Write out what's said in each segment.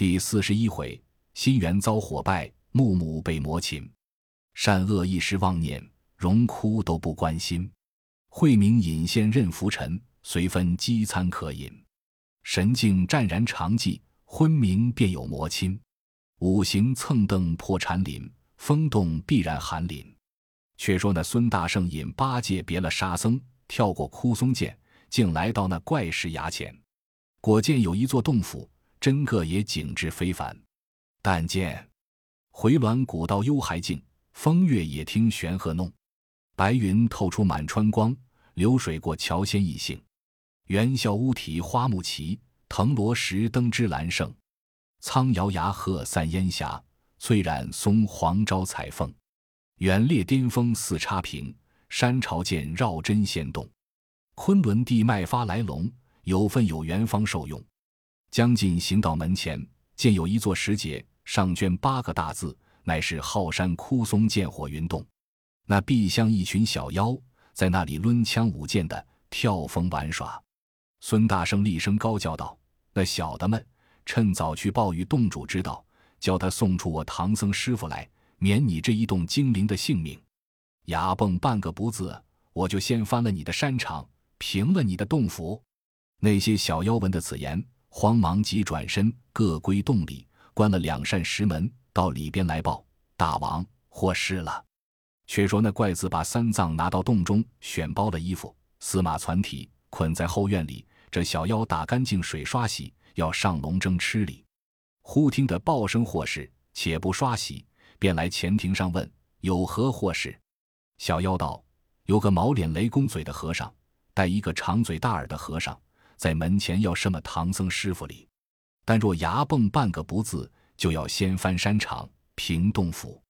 第四十一回，心猿遭火败，木木被魔擒。善恶一时妄念，荣枯都不关心。慧明隐仙任浮尘，随分饥餐可饮。神境湛然常寂，昏明便有魔侵。五行蹭蹬破禅林，风动必然寒林。却说那孙大圣引八戒别了沙僧，跳过枯松涧，竟来到那怪石崖前。果见有一座洞府，真个也景致非凡。但见回銮古道幽还静，风月也听玄鹤弄。白云透出满川光，流水过桥仙异兴。元宵乌啼花木齐，藤萝石灯枝兰盛。苍摇崖鹤散烟霞，翠染松黄招彩凤。远列巅峰似插屏，山朝见绕针线动。昆仑地脉发来龙，有份有缘方受用。将近行到门前，见有一座石碣，上镌八个大字，乃是“浩山枯松见火云洞”。那壁厢一群小妖在那里抡枪舞剑的跳风玩耍。孙大圣厉声高叫道：“那小的们，趁早去报与洞主知道，叫他送出我唐僧师傅来。”免你这一动精灵的性命，牙蹦半个不字，我就掀翻了你的山场，平了你的洞府。那些小妖闻的此言，慌忙急转身，各归洞里，关了两扇石门，到里边来报大王获释了。却说那怪子把三藏拿到洞中，选包了衣服，司马攒体捆在后院里。这小妖打干净水刷洗，要上笼蒸吃里。忽听得报声获释，且不刷洗。便来前庭上问有何祸事？小妖道：“有个毛脸雷公嘴的和尚，带一个长嘴大耳的和尚，在门前要什么唐僧师傅礼。但若牙蹦半个不字，就要掀翻山场平洞府。”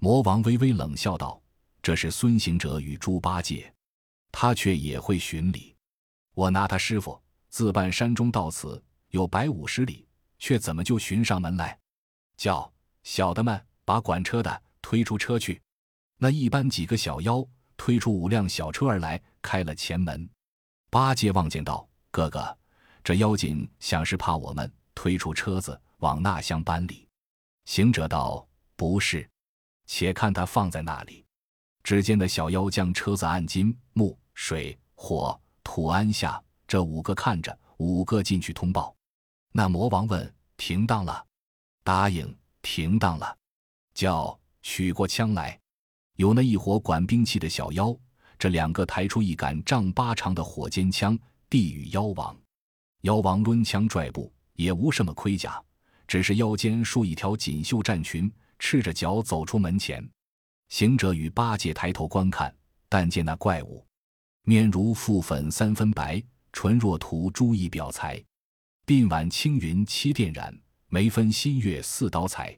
魔王微微冷笑道：“这是孙行者与猪八戒，他却也会巡礼。我拿他师傅自半山中到此有百五十里，却怎么就寻上门来？叫小的们。”把管车的推出车去，那一班几个小妖推出五辆小车而来，开了前门。八戒望见道：“哥哥，这妖精想是怕我们推出车子往那厢搬里。”行者道：“不是，且看他放在那里。”只见那小妖将车子按金木水火土安下，这五个看着，五个进去通报。那魔王问：“停当了？”答应：“停当了。”叫取过枪来，有那一伙管兵器的小妖，这两个抬出一杆丈八长的火尖枪，地狱妖王。妖王抡枪拽步，也无什么盔甲，只是腰间束一条锦绣战裙，赤着脚走出门前。行者与八戒抬头观看，但见那怪物，面如覆粉三分白，唇若涂朱一表才，鬓挽青云七电染，眉分新月四刀裁。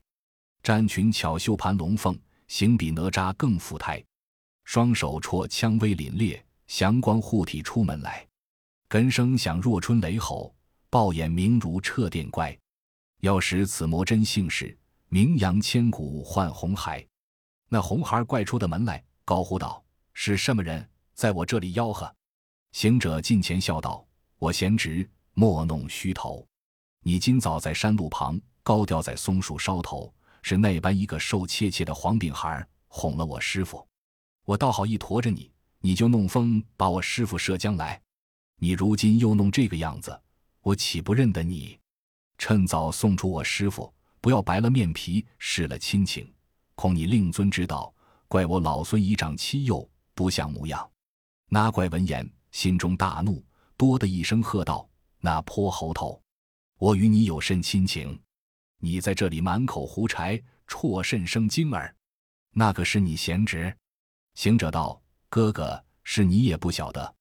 战裙巧绣盘龙凤，形比哪吒更富态。双手绰蔷薇凛冽，祥光护体出门来。根声响若春雷吼，豹眼明如掣电怪。要使此魔真姓氏，名扬千古唤红孩。那红孩怪出的门来，高呼道：“是什么人在我这里吆喝？”行者近前笑道：“我贤侄莫弄虚头，你今早在山路旁，高吊在松树梢头。”是那般一个瘦怯怯的黄饼孩哄了我师傅，我倒好一驮着你，你就弄风把我师傅射将来。你如今又弄这个样子，我岂不认得你？趁早送出我师傅，不要白了面皮，失了亲情。恐你令尊知道，怪我老孙倚长妻幼，不像模样。那怪闻言，心中大怒，多的一声喝道：“那泼猴头，我与你有甚亲情？”你在这里满口胡柴，辍甚生惊儿？那可是你贤侄。行者道：“哥哥，是你也不晓得。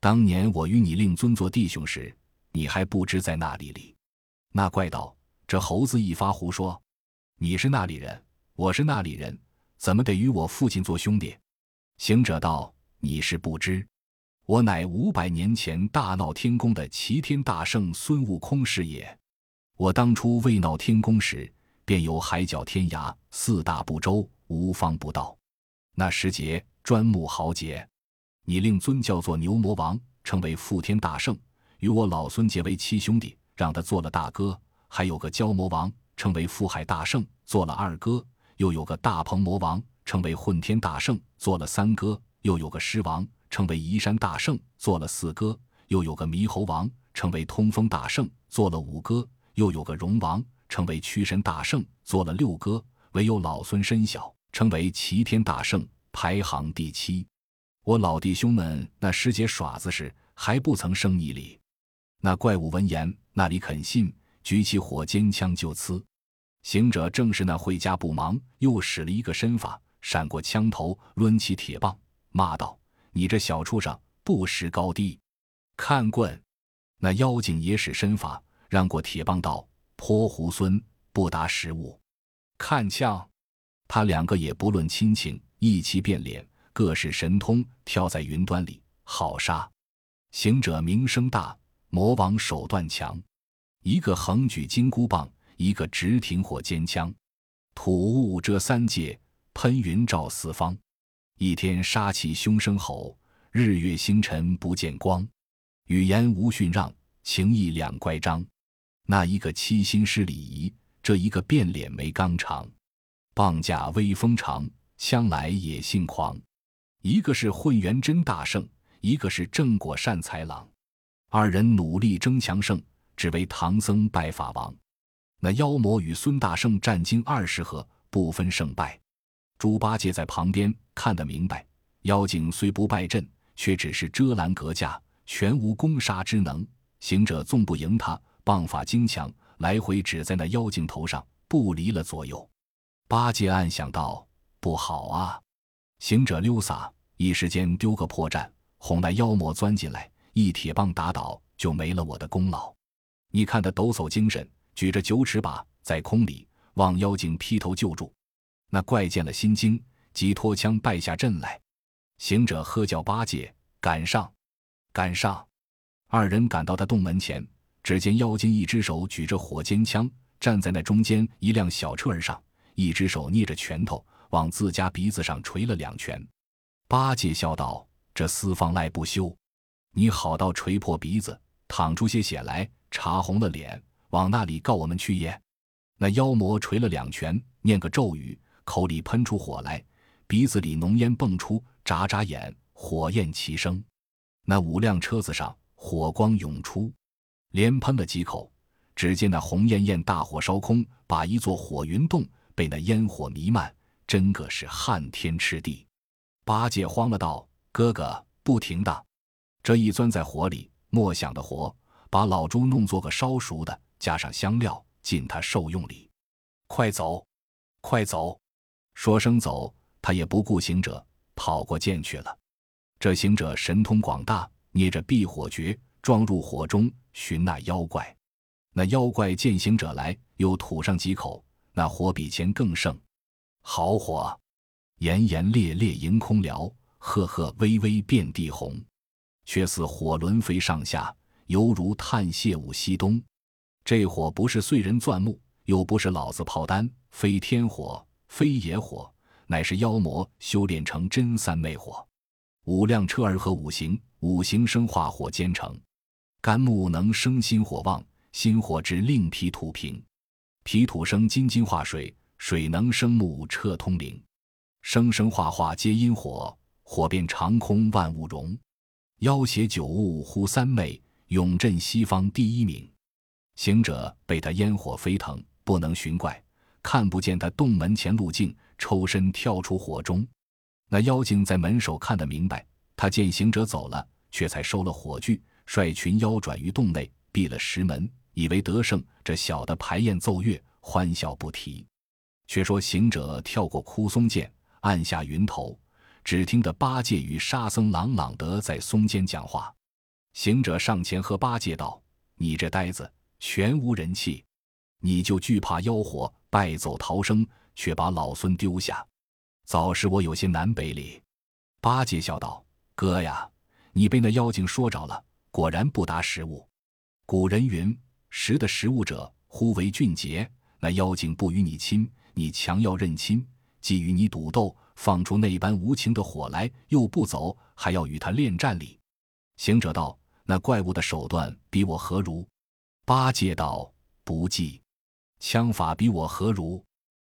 当年我与你令尊做弟兄时，你还不知在那里里。”那怪道：“这猴子一发胡说。你是那里人，我是那里人，怎么得与我父亲做兄弟？”行者道：“你是不知，我乃五百年前大闹天宫的齐天大圣孙悟空是也。”我当初未闹天宫时，便有海角天涯、四大部洲，无方不到。那时节专木豪杰，你令尊叫做牛魔王，称为覆天大圣，与我老孙结为七兄弟，让他做了大哥，还有个蛟魔王，称为富海大圣，做了二哥；又有个大鹏魔王，称为混天大圣，做了三哥；又有个狮王，称为移山大圣，做了四哥；又有个猕猴王，称为通风大圣，做了五哥；又有个龙王，称为驱神大圣，做了六哥；唯有老孙身小，称为齐天大圣，排行第七。我老弟兄们那师姐耍子时，还不曾生你礼。那怪物闻言，那里肯信，举起火尖枪就刺。行者正是那会家不忙，又使了一个身法，闪过枪头，抡起铁棒，骂道：“你这小畜生，不识高低！看棍！”那妖精也使身法，让过铁棒道：“泼猢狲，不达时务！看枪！”他两个也不论亲情，一起变脸，各式神通，跳在云端里，好杀！行者名声大。魔王手段强，一个横举金箍棒，一个直挺火尖枪，土雾遮三界，喷云照四方。一天杀气凶声吼，日月星辰不见光。语言无训让，情义两乖张。那一个七心失礼仪，这一个变脸没刚肠。棒架威风长，枪来野性狂。一个是混元真大圣，一个是正果善财郎。二人努力争强胜，只为唐僧拜法王。那妖魔与孙大圣战经二十合，不分胜败。猪八戒在旁边看得明白，妖精虽不败阵，却只是遮拦隔架，全无攻杀之能。行者纵不赢他，棒法精强，来回指在那妖精头上，不离了左右。八戒暗想道：“不好啊！”行者溜撒，一时间丢个破绽，哄那妖魔钻进来。一铁棒打倒，就没了我的功劳。你看他抖擞精神，举着九尺把在空里望妖精劈头就住。那怪见了心惊，即脱枪败下阵来。行者喝叫八戒赶上，赶上。二人赶到他洞门前，只见妖精一只手举着火尖枪，站在那中间一辆小车儿上，一只手捏着拳头往自家鼻子上捶了两拳。八戒笑道：“这厮放赖不休。”你好到捶破鼻子，淌出些血来，茶红了脸，往那里告我们去也？那妖魔捶了两拳，念个咒语，口里喷出火来，鼻子里浓烟蹦出，眨眨眼，火焰齐生。那五辆车子上火光涌出，连喷了几口，只见那红艳艳大火烧空，把一座火云洞被那烟火弥漫，真个是撼天吃地。八戒慌了，道：“哥哥，不停的！”这一钻在火里，莫想的活，把老猪弄做个烧熟的，加上香料，尽他受用礼。快走，快走！说声走，他也不顾行者，跑过涧去了。这行者神通广大，捏着避火诀，撞入火中寻那妖怪。那妖怪见行者来，又吐上几口，那火比前更盛。好火，炎炎烈烈迎空燎，赫赫巍巍遍地红。却似火轮飞上下，犹如炭泄舞西东。这火不是碎人钻木，又不是老子炮弹，非天火，非野火，乃是妖魔修炼成真三昧火。五辆车儿和五行，五行生化火兼成。干木能生心火旺，心火之令脾土平，脾土生金金化水，水能生木彻通灵。生生化化皆因火，火遍长空万物融。妖邪九物呼三昧，永镇西方第一名。行者被他烟火飞腾，不能寻怪，看不见他洞门前路径，抽身跳出火中。那妖精在门首看得明白，他见行者走了，却才收了火炬，率群妖转于洞内，闭了石门，以为得胜。这小的排宴奏乐，欢笑不提。却说行者跳过枯松涧，按下云头。只听得八戒与沙僧朗朗的在松间讲话，行者上前和八戒道：“你这呆子，全无人气，你就惧怕妖火，败走逃生，却把老孙丢下，早使我有些难北里。”八戒笑道：“哥呀，你被那妖精说着了，果然不达时务。古人云：识得时务者，呼为俊杰。那妖精不与你亲，你强要认亲，既与你赌斗。”放出那般无情的火来，又不走，还要与他恋战哩。行者道：“那怪物的手段比我何如？”八戒道：“不计。枪法比我何如？”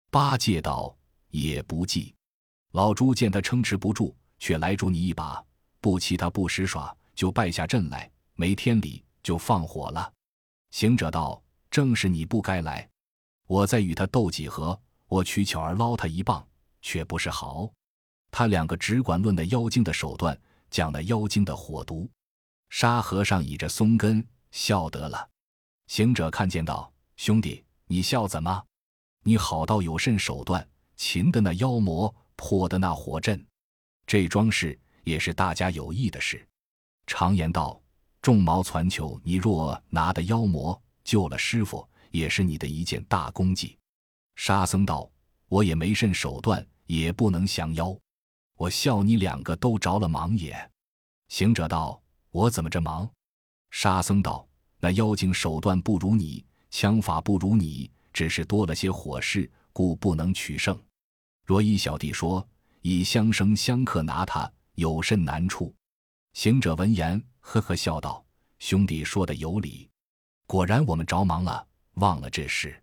八戒道：“也不济。”老朱见他撑持不住，却来助你一把，不欺他不识耍，就败下阵来，没天理，就放火了。行者道：“正是你不该来，我再与他斗几合，我取巧儿捞他一棒，却不是好。”他两个只管论那妖精的手段，讲那妖精的火毒。沙和尚倚着松根笑得了。行者看见道：“兄弟，你笑怎么？你好到有甚手段，擒的那妖魔？”破的那火阵，这桩事也是大家有益的事。常言道：“众毛攒球，你若拿的妖魔救了师傅，也是你的一件大功绩。”沙僧道：“我也没甚手段，也不能降妖。我笑你两个都着了忙也。”行者道：“我怎么着忙？”沙僧道：“那妖精手段不如你，枪法不如你，只是多了些火势，故不能取胜。”若依小弟说，以相生相克拿他，有甚难处？行者闻言，呵呵笑道：“兄弟说的有理，果然我们着忙了，忘了这事。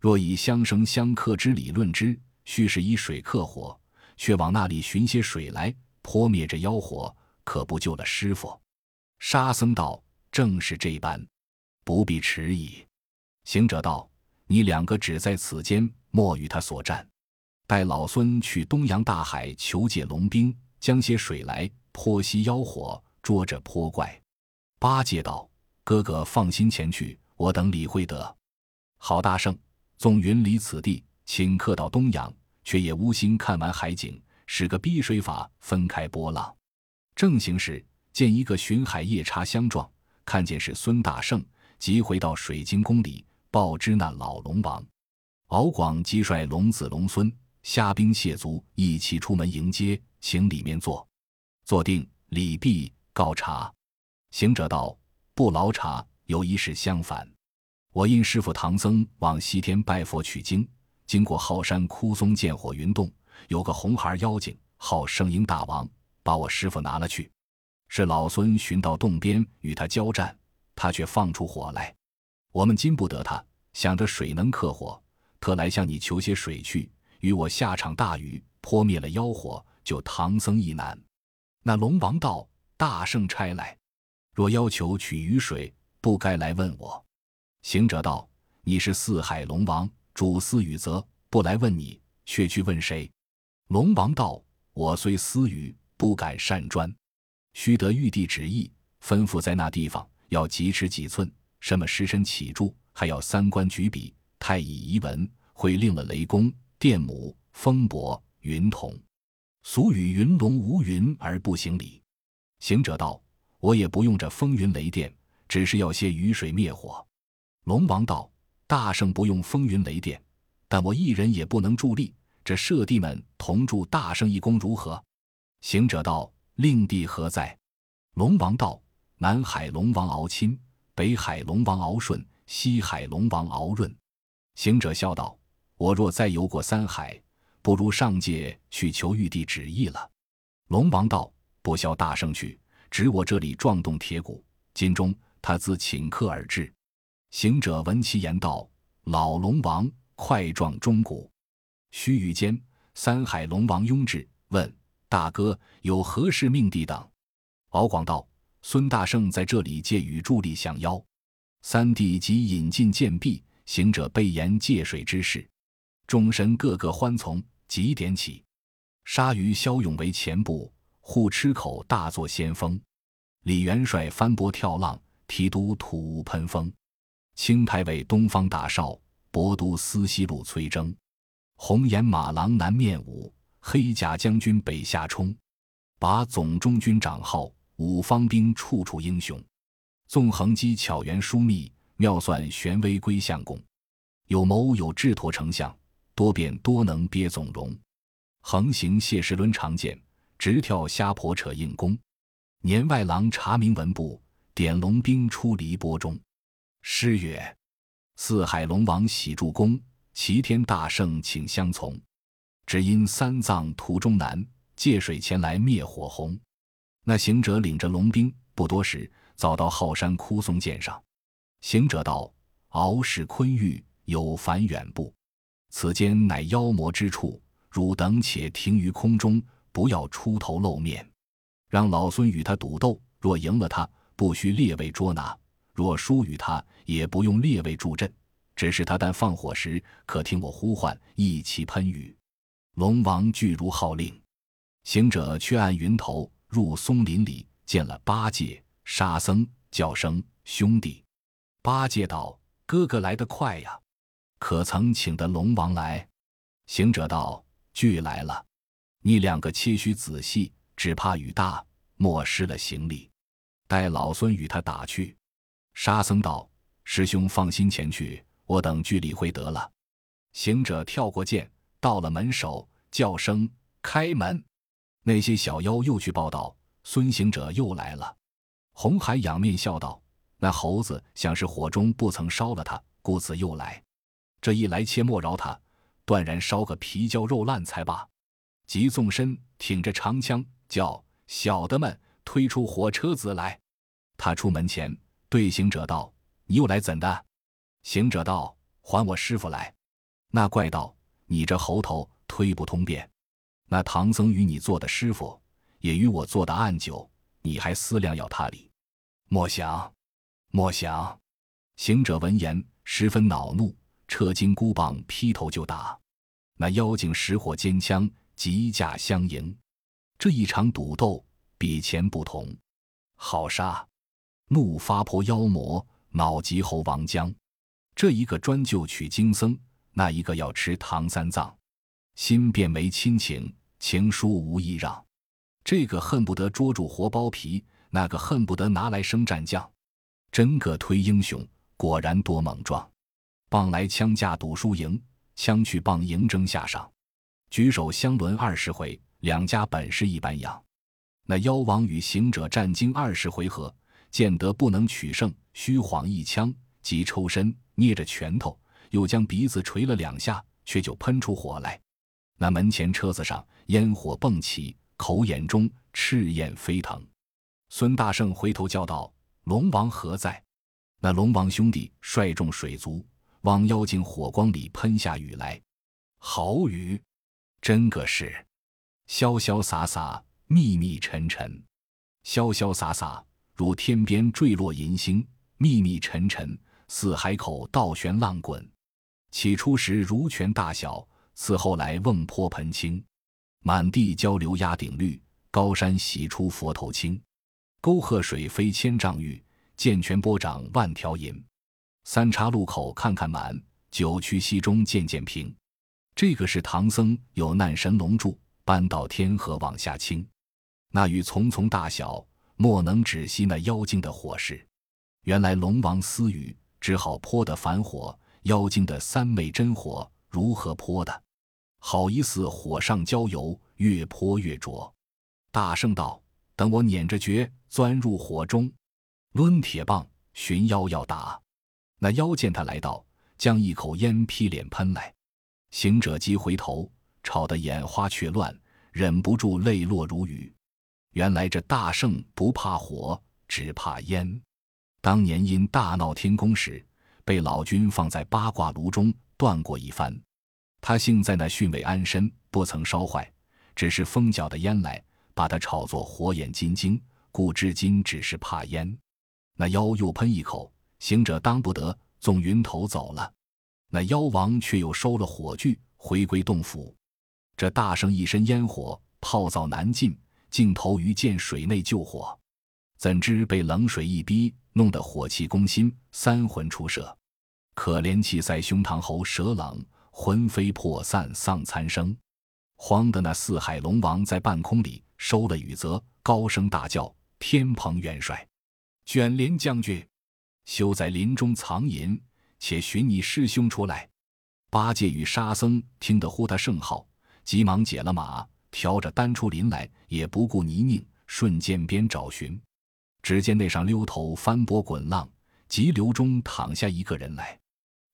若以相生相克之理论之，须是以水克火，却往那里寻些水来泼灭这妖火，可不救了师傅？”沙僧道：“正是这般，不必迟疑。”行者道：“你两个只在此间，莫与他所战。”待老孙去东洋大海求借龙兵，将些水来泼熄妖火，捉着泼怪。八戒道：“哥哥放心前去，我等理会得。”郝大圣纵云离此地，请客到东洋，却也无心看完海景，使个逼水法分开波浪。正行时，见一个巡海夜叉相撞，看见是孙大圣，即回到水晶宫里报知那老龙王。敖广即率龙子龙孙。虾兵蟹卒一起出门迎接，请里面坐。坐定，礼毕，告茶。行者道：“不劳茶，有一事相烦。我因师傅唐僧往西天拜佛取经，经过浩山枯松见火云洞，有个红孩妖精，号圣婴大王，把我师傅拿了去。是老孙寻到洞边与他交战，他却放出火来。我们禁不得他，想着水能克火，特来向你求些水去。”与我下场大雨，泼灭了妖火，救唐僧一难。那龙王道：“大圣差来，若要求取雨水，不该来问我。”行者道：“你是四海龙王，主司雨泽，不来问你，却去问谁？”龙王道：“我虽私语，不敢擅专，须得玉帝旨意，吩咐在那地方要几尺几寸，什么时辰起住，还要三官举笔，太乙遗文，会令了雷公。”电母、风伯、云童，俗语云龙无云而不行礼。行者道：“我也不用这风云雷电，只是要些雨水灭火。”龙王道：“大圣不用风云雷电，但我一人也不能助力。这舍弟们同助大圣一功如何？”行者道：“令弟何在？”龙王道：“南海龙王敖钦，北海龙王敖顺，西海龙王敖润。”行者笑道。我若再游过三海，不如上界去求玉帝旨意了。龙王道：“不消大圣去，只我这里撞动铁骨。今中他自请客而至。”行者闻其言道：“老龙王快撞钟鼓。”须臾间，三海龙王拥至，问：“大哥有何事命弟等？”敖广道：“孙大圣在这里借雨助力降妖。”三弟即引进剑壁，行者备言借水之事。众神个个欢从，几点起。鲨鱼骁勇为前部，护吃口大作先锋。李元帅翻波跳浪，提督吐雾喷风。青太尉东方大少，博都司西路崔征。红颜马郎南面舞，黑甲将军北下冲。把总中军长号，五方兵处处英雄。纵横机巧言疏密，妙算玄微归相公。有谋有智托丞相。多变多能憋总容，横行谢石抡长剑，直跳虾婆扯硬弓。年外郎查明文部，点龙兵出离波中。诗曰：四海龙王喜助攻，齐天大圣请相从。只因三藏途中难，借水前来灭火红。那行者领着龙兵，不多时，早到浩山枯松涧上。行者道：敖氏昆玉，有凡远步。此间乃妖魔之处，汝等且停于空中，不要出头露面，让老孙与他赌斗。若赢了他，不需列位捉拿；若输与他，也不用列位助阵。只是他但放火时，可听我呼唤，一齐喷雨。龙王具如号令，行者却按云头入松林里，见了八戒、沙僧，叫声兄弟。八戒道：“哥哥来得快呀，可曾请得龙王来？”行者道：“俱来了。你两个切须仔细，只怕雨大，没失了行李。待老孙与他打去。”沙僧道：“师兄放心前去，我等俱理会得了。”行者跳过涧，到了门首，叫声开门。那些小妖又去报道：“孙行者又来了。”红海仰面笑道。那猴子想是火中不曾烧了他，故此又来。这一来，切莫饶他，断然烧个皮焦肉烂才罢。即纵身挺着长枪，叫小的们推出火车子来。他出门前对行者道：“你又来怎的？”行者道：“还我师傅来。”那怪道：“你这猴头推不通便。那唐僧与你做的师傅，也与我做的暗酒，你还思量要他理？莫想。”莫想，行者闻言十分恼怒，撤金箍棒劈头就打。那妖精使火尖枪急架相迎，这一场赌斗比前不同。好杀！怒发婆妖魔，恼急猴王将。这一个专救取经僧，那一个要吃唐三藏，心变没亲情，情书无意让。这个恨不得捉住活剥皮，那个恨不得拿来生战将。真个推英雄，果然多猛壮。棒来枪架赌输赢，枪去棒赢争下上。举手相轮二十回，两家本是一般样。那妖王与行者战经二十回合，见得不能取胜，虚晃一枪，即抽身捏着拳头，又将鼻子捶了两下，却就喷出火来。那门前车子上烟火迸起，口眼中赤焰飞腾。孙大圣回头叫道。龙王何在？那龙王兄弟率众水族往妖精火光里喷下雨来，好雨，真个是潇潇洒洒，密密沉沉；潇潇洒洒，如天边坠落银星；密密沉沉，似海口倒悬浪滚。起初时如泉大小，此后来瓮泼盆倾。满地交流压顶绿，高山洗出佛头青。沟壑水飞千丈玉，涧泉波涨万条银。三岔路口看看满，九曲溪中渐渐平。这个是唐僧有难神龙柱，搬到天河往下倾。那雨丛丛大小，莫能止息那妖精的火势。原来龙王私语，只好泼的凡火；妖精的三昧真火，如何泼的？好疑似火上浇油，越泼越着。大圣道。等我捻着诀钻入火中，抡铁棒寻妖要打。那妖见他来到，将一口烟劈脸喷来。行者急回头，吵得眼花却乱，忍不住泪落如雨。原来这大圣不怕火，只怕烟。当年因大闹天宫时，被老君放在八卦炉中断过一番。他幸在那巽位安身，不曾烧坏，只是风搅的烟来。把他炒作火眼金睛，故至今只是怕烟。那妖又喷一口，行者当不得，纵云头走了。那妖王却又收了火炬，回归洞府。这大圣一身烟火，泡澡难尽，竟投于涧水内救火。怎知被冷水一逼，弄得火气攻心，三魂出舍。可怜气塞胸膛喉舌冷，魂飞魄散丧残生。慌的那四海龙王在半空里。收了雨泽，高声大叫：“天蓬元帅，卷帘将军，休在林中藏银，且寻你师兄出来。”八戒与沙僧听得呼他圣号，急忙解了马，挑着担出林来，也不顾泥泞，顺涧边找寻。只见那上溜头翻波滚浪，急流中躺下一个人来。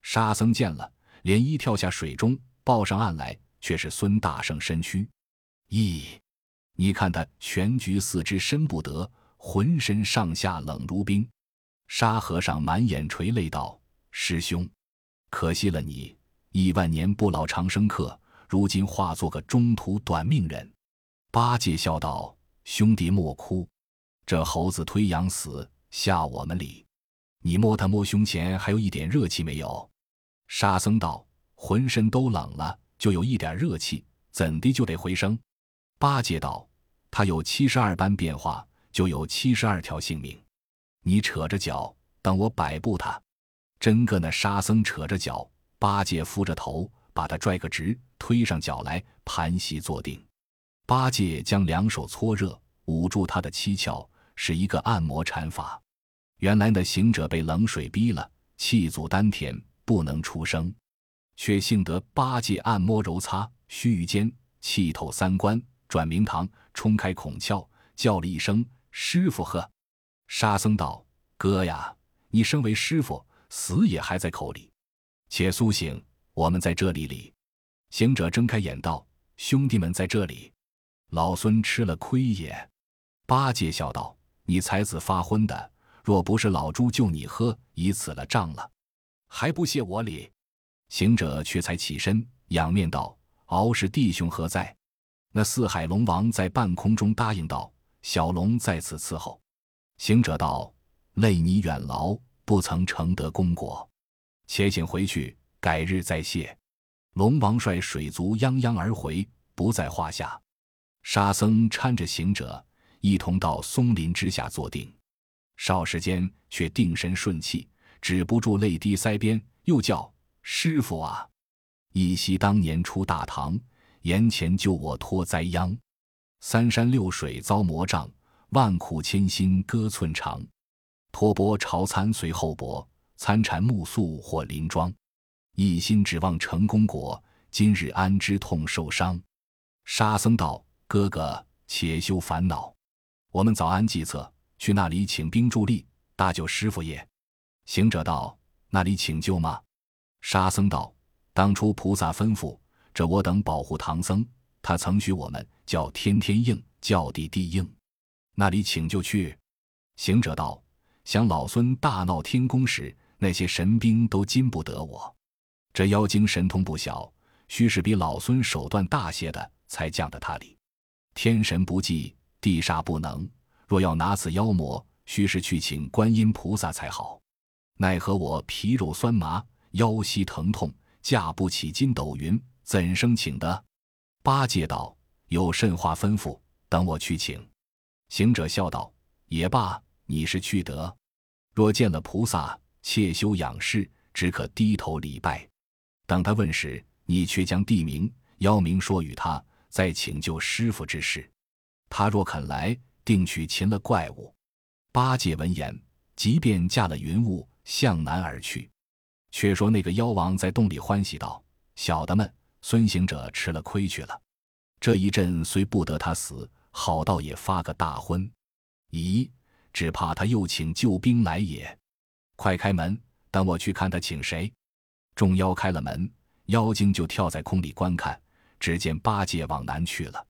沙僧见了，连衣跳下水中，抱上岸来，却是孙大圣身躯。咦！你看他全局四肢伸不得，浑身上下冷如冰。沙和尚满眼垂泪道：“师兄，可惜了你，亿万年不老长生客，如今化作个中途短命人。”八戒笑道：“兄弟莫哭，这猴子推羊死，下我们里。你摸他摸胸前还有一点热气没有？”沙僧道：“浑身都冷了，就有一点热气，怎的就得回生？”八戒道：“他有七十二般变化，就有七十二条性命。你扯着脚，等我摆布他。”真个那沙僧扯着脚，八戒扶着头，把他拽个直，推上脚来，盘膝坐定。八戒将两手搓热，捂住他的七窍，是一个按摩禅法。原来那行者被冷水逼了，气阻丹田，不能出声，却幸得八戒按摩揉擦，须臾间气透三关，转明堂，冲开孔窍，叫了一声“师傅呵”。沙僧道：“哥呀，你身为师傅。”死也还在口里，且苏醒，我们在这里里。行者睁开眼道：“兄弟们在这里，老孙吃了亏也。”八戒笑道：“你才子发昏的，若不是老猪救你喝，已死了账了，还不谢我礼？”行者却才起身，仰面道：“敖氏弟兄何在？”那四海龙王在半空中答应道：“小龙在此伺候。”行者道：“累你远劳。”不曾成得功果，且请回去，改日再谢。龙王率水族泱泱而回，不在话下。沙僧搀着行者，一同到松林之下坐定。少时间，却定神顺气，止不住泪滴腮边，又叫师傅啊！忆昔当年出大唐，岩前救我脱灾殃，三山六水遭魔障，万苦千辛割寸肠。托钵朝参随后伯，参禅暮宿或林庄，一心指望成功果，今日安知痛受伤？沙僧道：“哥哥，且休烦恼，我们早安计策，去那里请兵助力，搭救师傅也。”行者道：“那里请救吗？”沙僧道：“当初菩萨吩咐，这我等保护唐僧，他曾许我们叫天天应，叫地地应，那里请就去。”行者道。想老孙大闹天宫时，那些神兵都禁不得我。这妖精神通不小，须是比老孙手段大些的，才降得他里。天神不济，地煞不能。若要拿此妖魔，须是去请观音菩萨才好。奈何我皮肉酸麻，腰膝疼痛，架不起筋斗云，怎生请的？八戒道：“有甚话吩咐？等我去请。”行者笑道：“也罢。”你是去得，若见了菩萨，切休仰视，只可低头礼拜。等他问时，你却将地名、妖名说与他，再请救师傅之事。他若肯来，定取擒了怪物。八戒闻言，即便驾了云雾向南而去。却说那个妖王在洞里欢喜道：“小的们，孙行者吃了亏去了。这一阵虽不得他死，好道也发个大昏。咦？”只怕他又请救兵来也，快开门，等我去看他请谁。众妖开了门，妖精就跳在空里观看，只见八戒往南去了。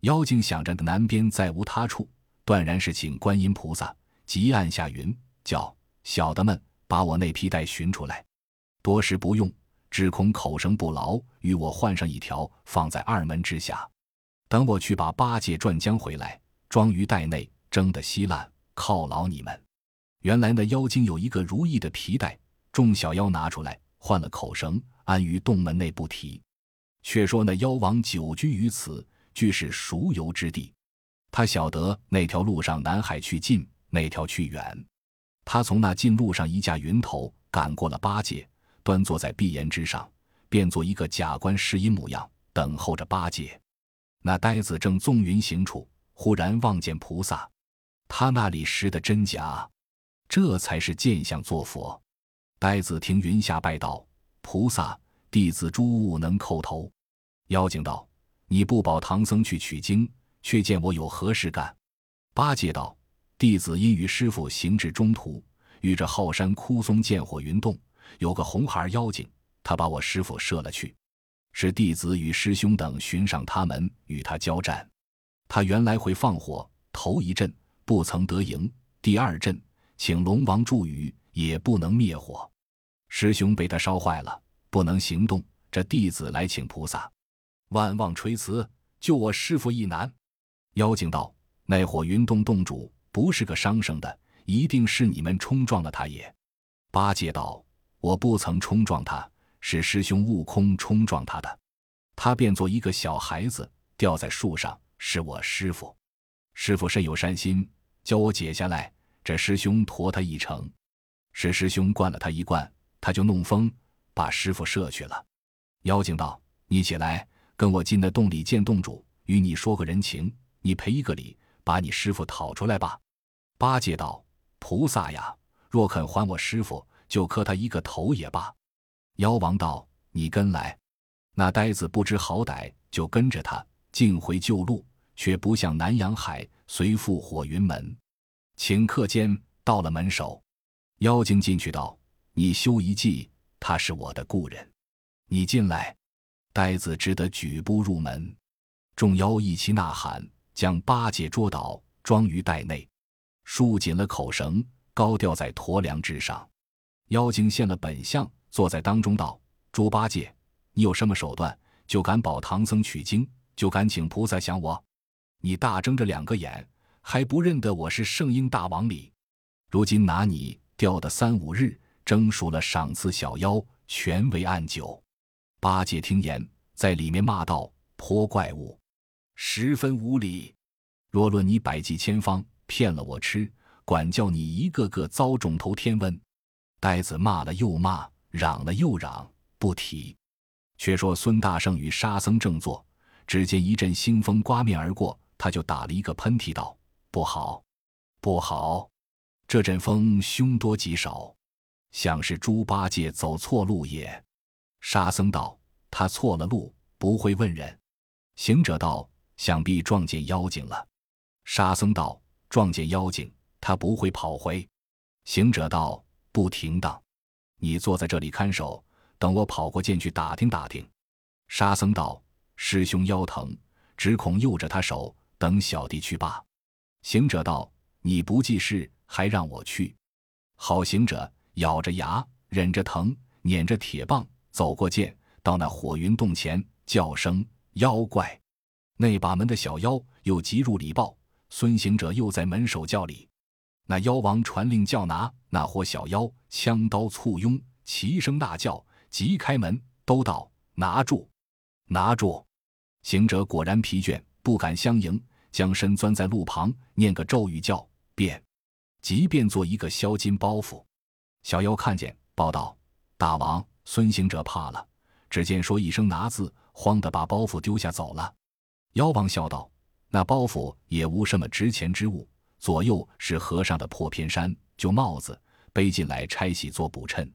妖精想着南边再无他处，断然是请观音菩萨，即按下云，叫小的们把我那皮带寻出来。多时不用，只恐口绳不牢，与我换上一条，放在二门之下。等我去把八戒转将回来，装于袋内，蒸得稀烂。犒劳你们！原来那妖精有一个如意的皮带，众小妖拿出来换了口绳，安于洞门内不提。却说那妖王久居于此，俱是熟游之地。他晓得那条路上南海去近，那条去远。他从那近路上一架云头赶过了八戒，端坐在碧岩之上，变做一个假观世音模样，等候着八戒。那呆子正纵云行处，忽然望见菩萨。他那里识的真假，这才是见相作佛。呆子听云下拜道：“菩萨，弟子诸物能叩头。”妖精道：“你不保唐僧去取经，却见我有何事干？”八戒道：“弟子因与师傅行至中途，遇着后山枯松见火云洞，有个红孩妖精，他把我师傅射了去。是弟子与师兄等寻上他门，与他交战。他原来会放火，头一阵。”不曾得赢，第二阵请龙王助雨，也不能灭火。师兄被他烧坏了，不能行动。这弟子来请菩萨，万望垂慈，救我师傅一难。妖精道：“那火云洞洞主不是个伤生的，一定是你们冲撞了他也。”八戒道：“我不曾冲撞他，是师兄悟空冲撞他的。他变作一个小孩子，吊在树上，是我师傅。师傅甚有善心，教我解下来。这师兄驮他一程，是师兄灌了他一灌，他就弄疯，把师傅射去了。”妖精道：“你起来，跟我进那洞里见洞主，与你说个人情。你赔一个礼，把你师傅讨出来吧。”八戒道：“菩萨呀，若肯还我师傅，就磕他一个头也罢。”妖王道：“你跟来。”那呆子不知好歹，就跟着他，径回旧路，却不向南阳海，随赴火云门。顷刻间到了门首，妖精进去道：“你休一计，他是我的故人。”你进来，呆子只得举步入门，众妖一齐呐喊，将八戒捉倒，装于袋内，束紧了口绳，高吊在驼梁之上。妖精现了本相，坐在当中道：“猪八戒，你有什么手段，就敢保唐僧取经，就敢请菩萨降我？你大睁着两个眼，还不认得我是圣婴大王哩？如今拿你吊的三五日，蒸熟了赏赐小妖，全为暗酒。”八戒听言，在里面骂道：“泼怪物，十分无礼！若论你百计千方骗了我吃，管教你一个个遭肿头天瘟。”呆子骂了又骂，嚷了又嚷，不提。却说孙大圣与沙僧正坐，只见一阵腥风刮面而过，他就打了一个喷嚏，道：“不好，不好！这阵风凶多吉少，想是猪八戒走错路也。”沙僧道：“他错了路，不会问人。”行者道：“想必撞见妖精了。”沙僧道：“撞见妖精，他不会跑回。”行者道：“不停当，你坐在这里看守，等我跑过涧去打听打听。”沙僧道：“师兄腰疼，只恐诱着他手，等小弟去罢。”行者道：“你不记事，还让我去？”好行者咬着牙，忍着疼，捻着铁棒。走过涧，到那火云洞前，叫声妖怪。那把门的小妖又急入里报，孙行者又在门首叫里。那妖王传令叫拿那伙小妖，枪刀簇拥，齐声大叫，急开门，都道拿住，拿住。行者果然疲倦，不敢相迎，将身钻在路旁，念个咒语，叫变，即便做一个销金包袱。小妖看见，报道大王。孙行者怕了，只见说一声“拿”字，慌得把包袱丢下走了。妖王笑道：“那包袱也无什么值钱之物，左右是和尚的破偏衫、旧帽子，背进来拆洗做补衬。”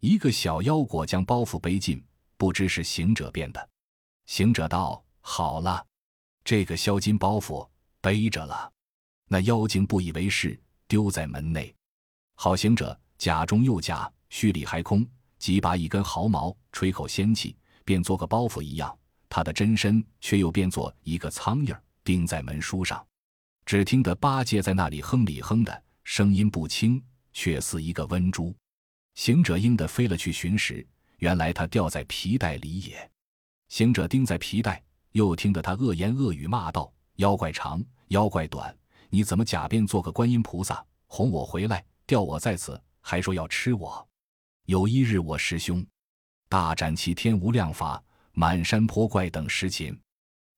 一个小妖果将包袱背进，不知是行者变的。行者道：“好了，这个销金包袱背着了。”那妖精不以为是，丢在门内。好行者假中又假，虚里还空。即拔一根毫毛，吹口仙气，便做个包袱一样。他的真身却又变作一个苍蝇，钉在门书上。只听得八戒在那里哼里哼的，声音不轻，却似一个温珠。行者应的飞了去寻时，原来他掉在皮带里也。行者钉在皮带，又听得他恶言恶语骂道：“妖怪长，妖怪短，你怎么假变做个观音菩萨，哄我回来，吊我在此，还说要吃我？”有一日，我师兄大展其天无量法，满山坡怪等十禽，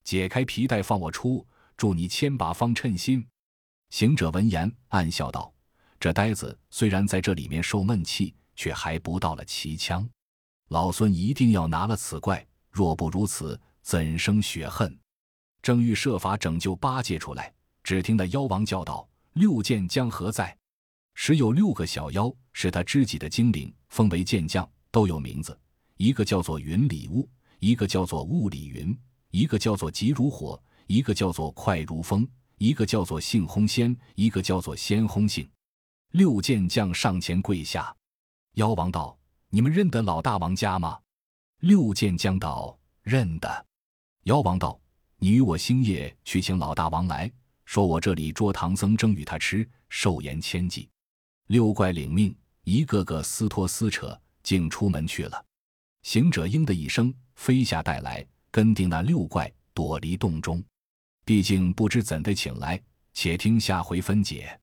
解开皮带放我出，助你千把方称心。行者闻言暗笑道：“这呆子虽然在这里面受闷气，却还不到了齐枪。老孙一定要拿了此怪，若不如此，怎生雪恨？”正欲设法拯救八戒出来，只听得妖王叫道：“六剑将何在？”时有六个小妖，是他知己的精灵，封为剑将，都有名字。一个叫做云里雾，一个叫做雾里云，一个叫做急如火，一个叫做快如风，一个叫做性轰仙，一个叫做仙轰性。六剑将上前跪下，妖王道：“你们认得老大王家吗？”六剑将道：“认得。”妖王道：“你与我星夜去请老大王来说，我这里捉唐僧蒸与他吃，寿延千计。”六怪领命，一个个撕脱撕扯，竟出门去了。行者应的一声，飞下带来，跟定那六怪躲离洞中。毕竟不知怎的请来，且听下回分解。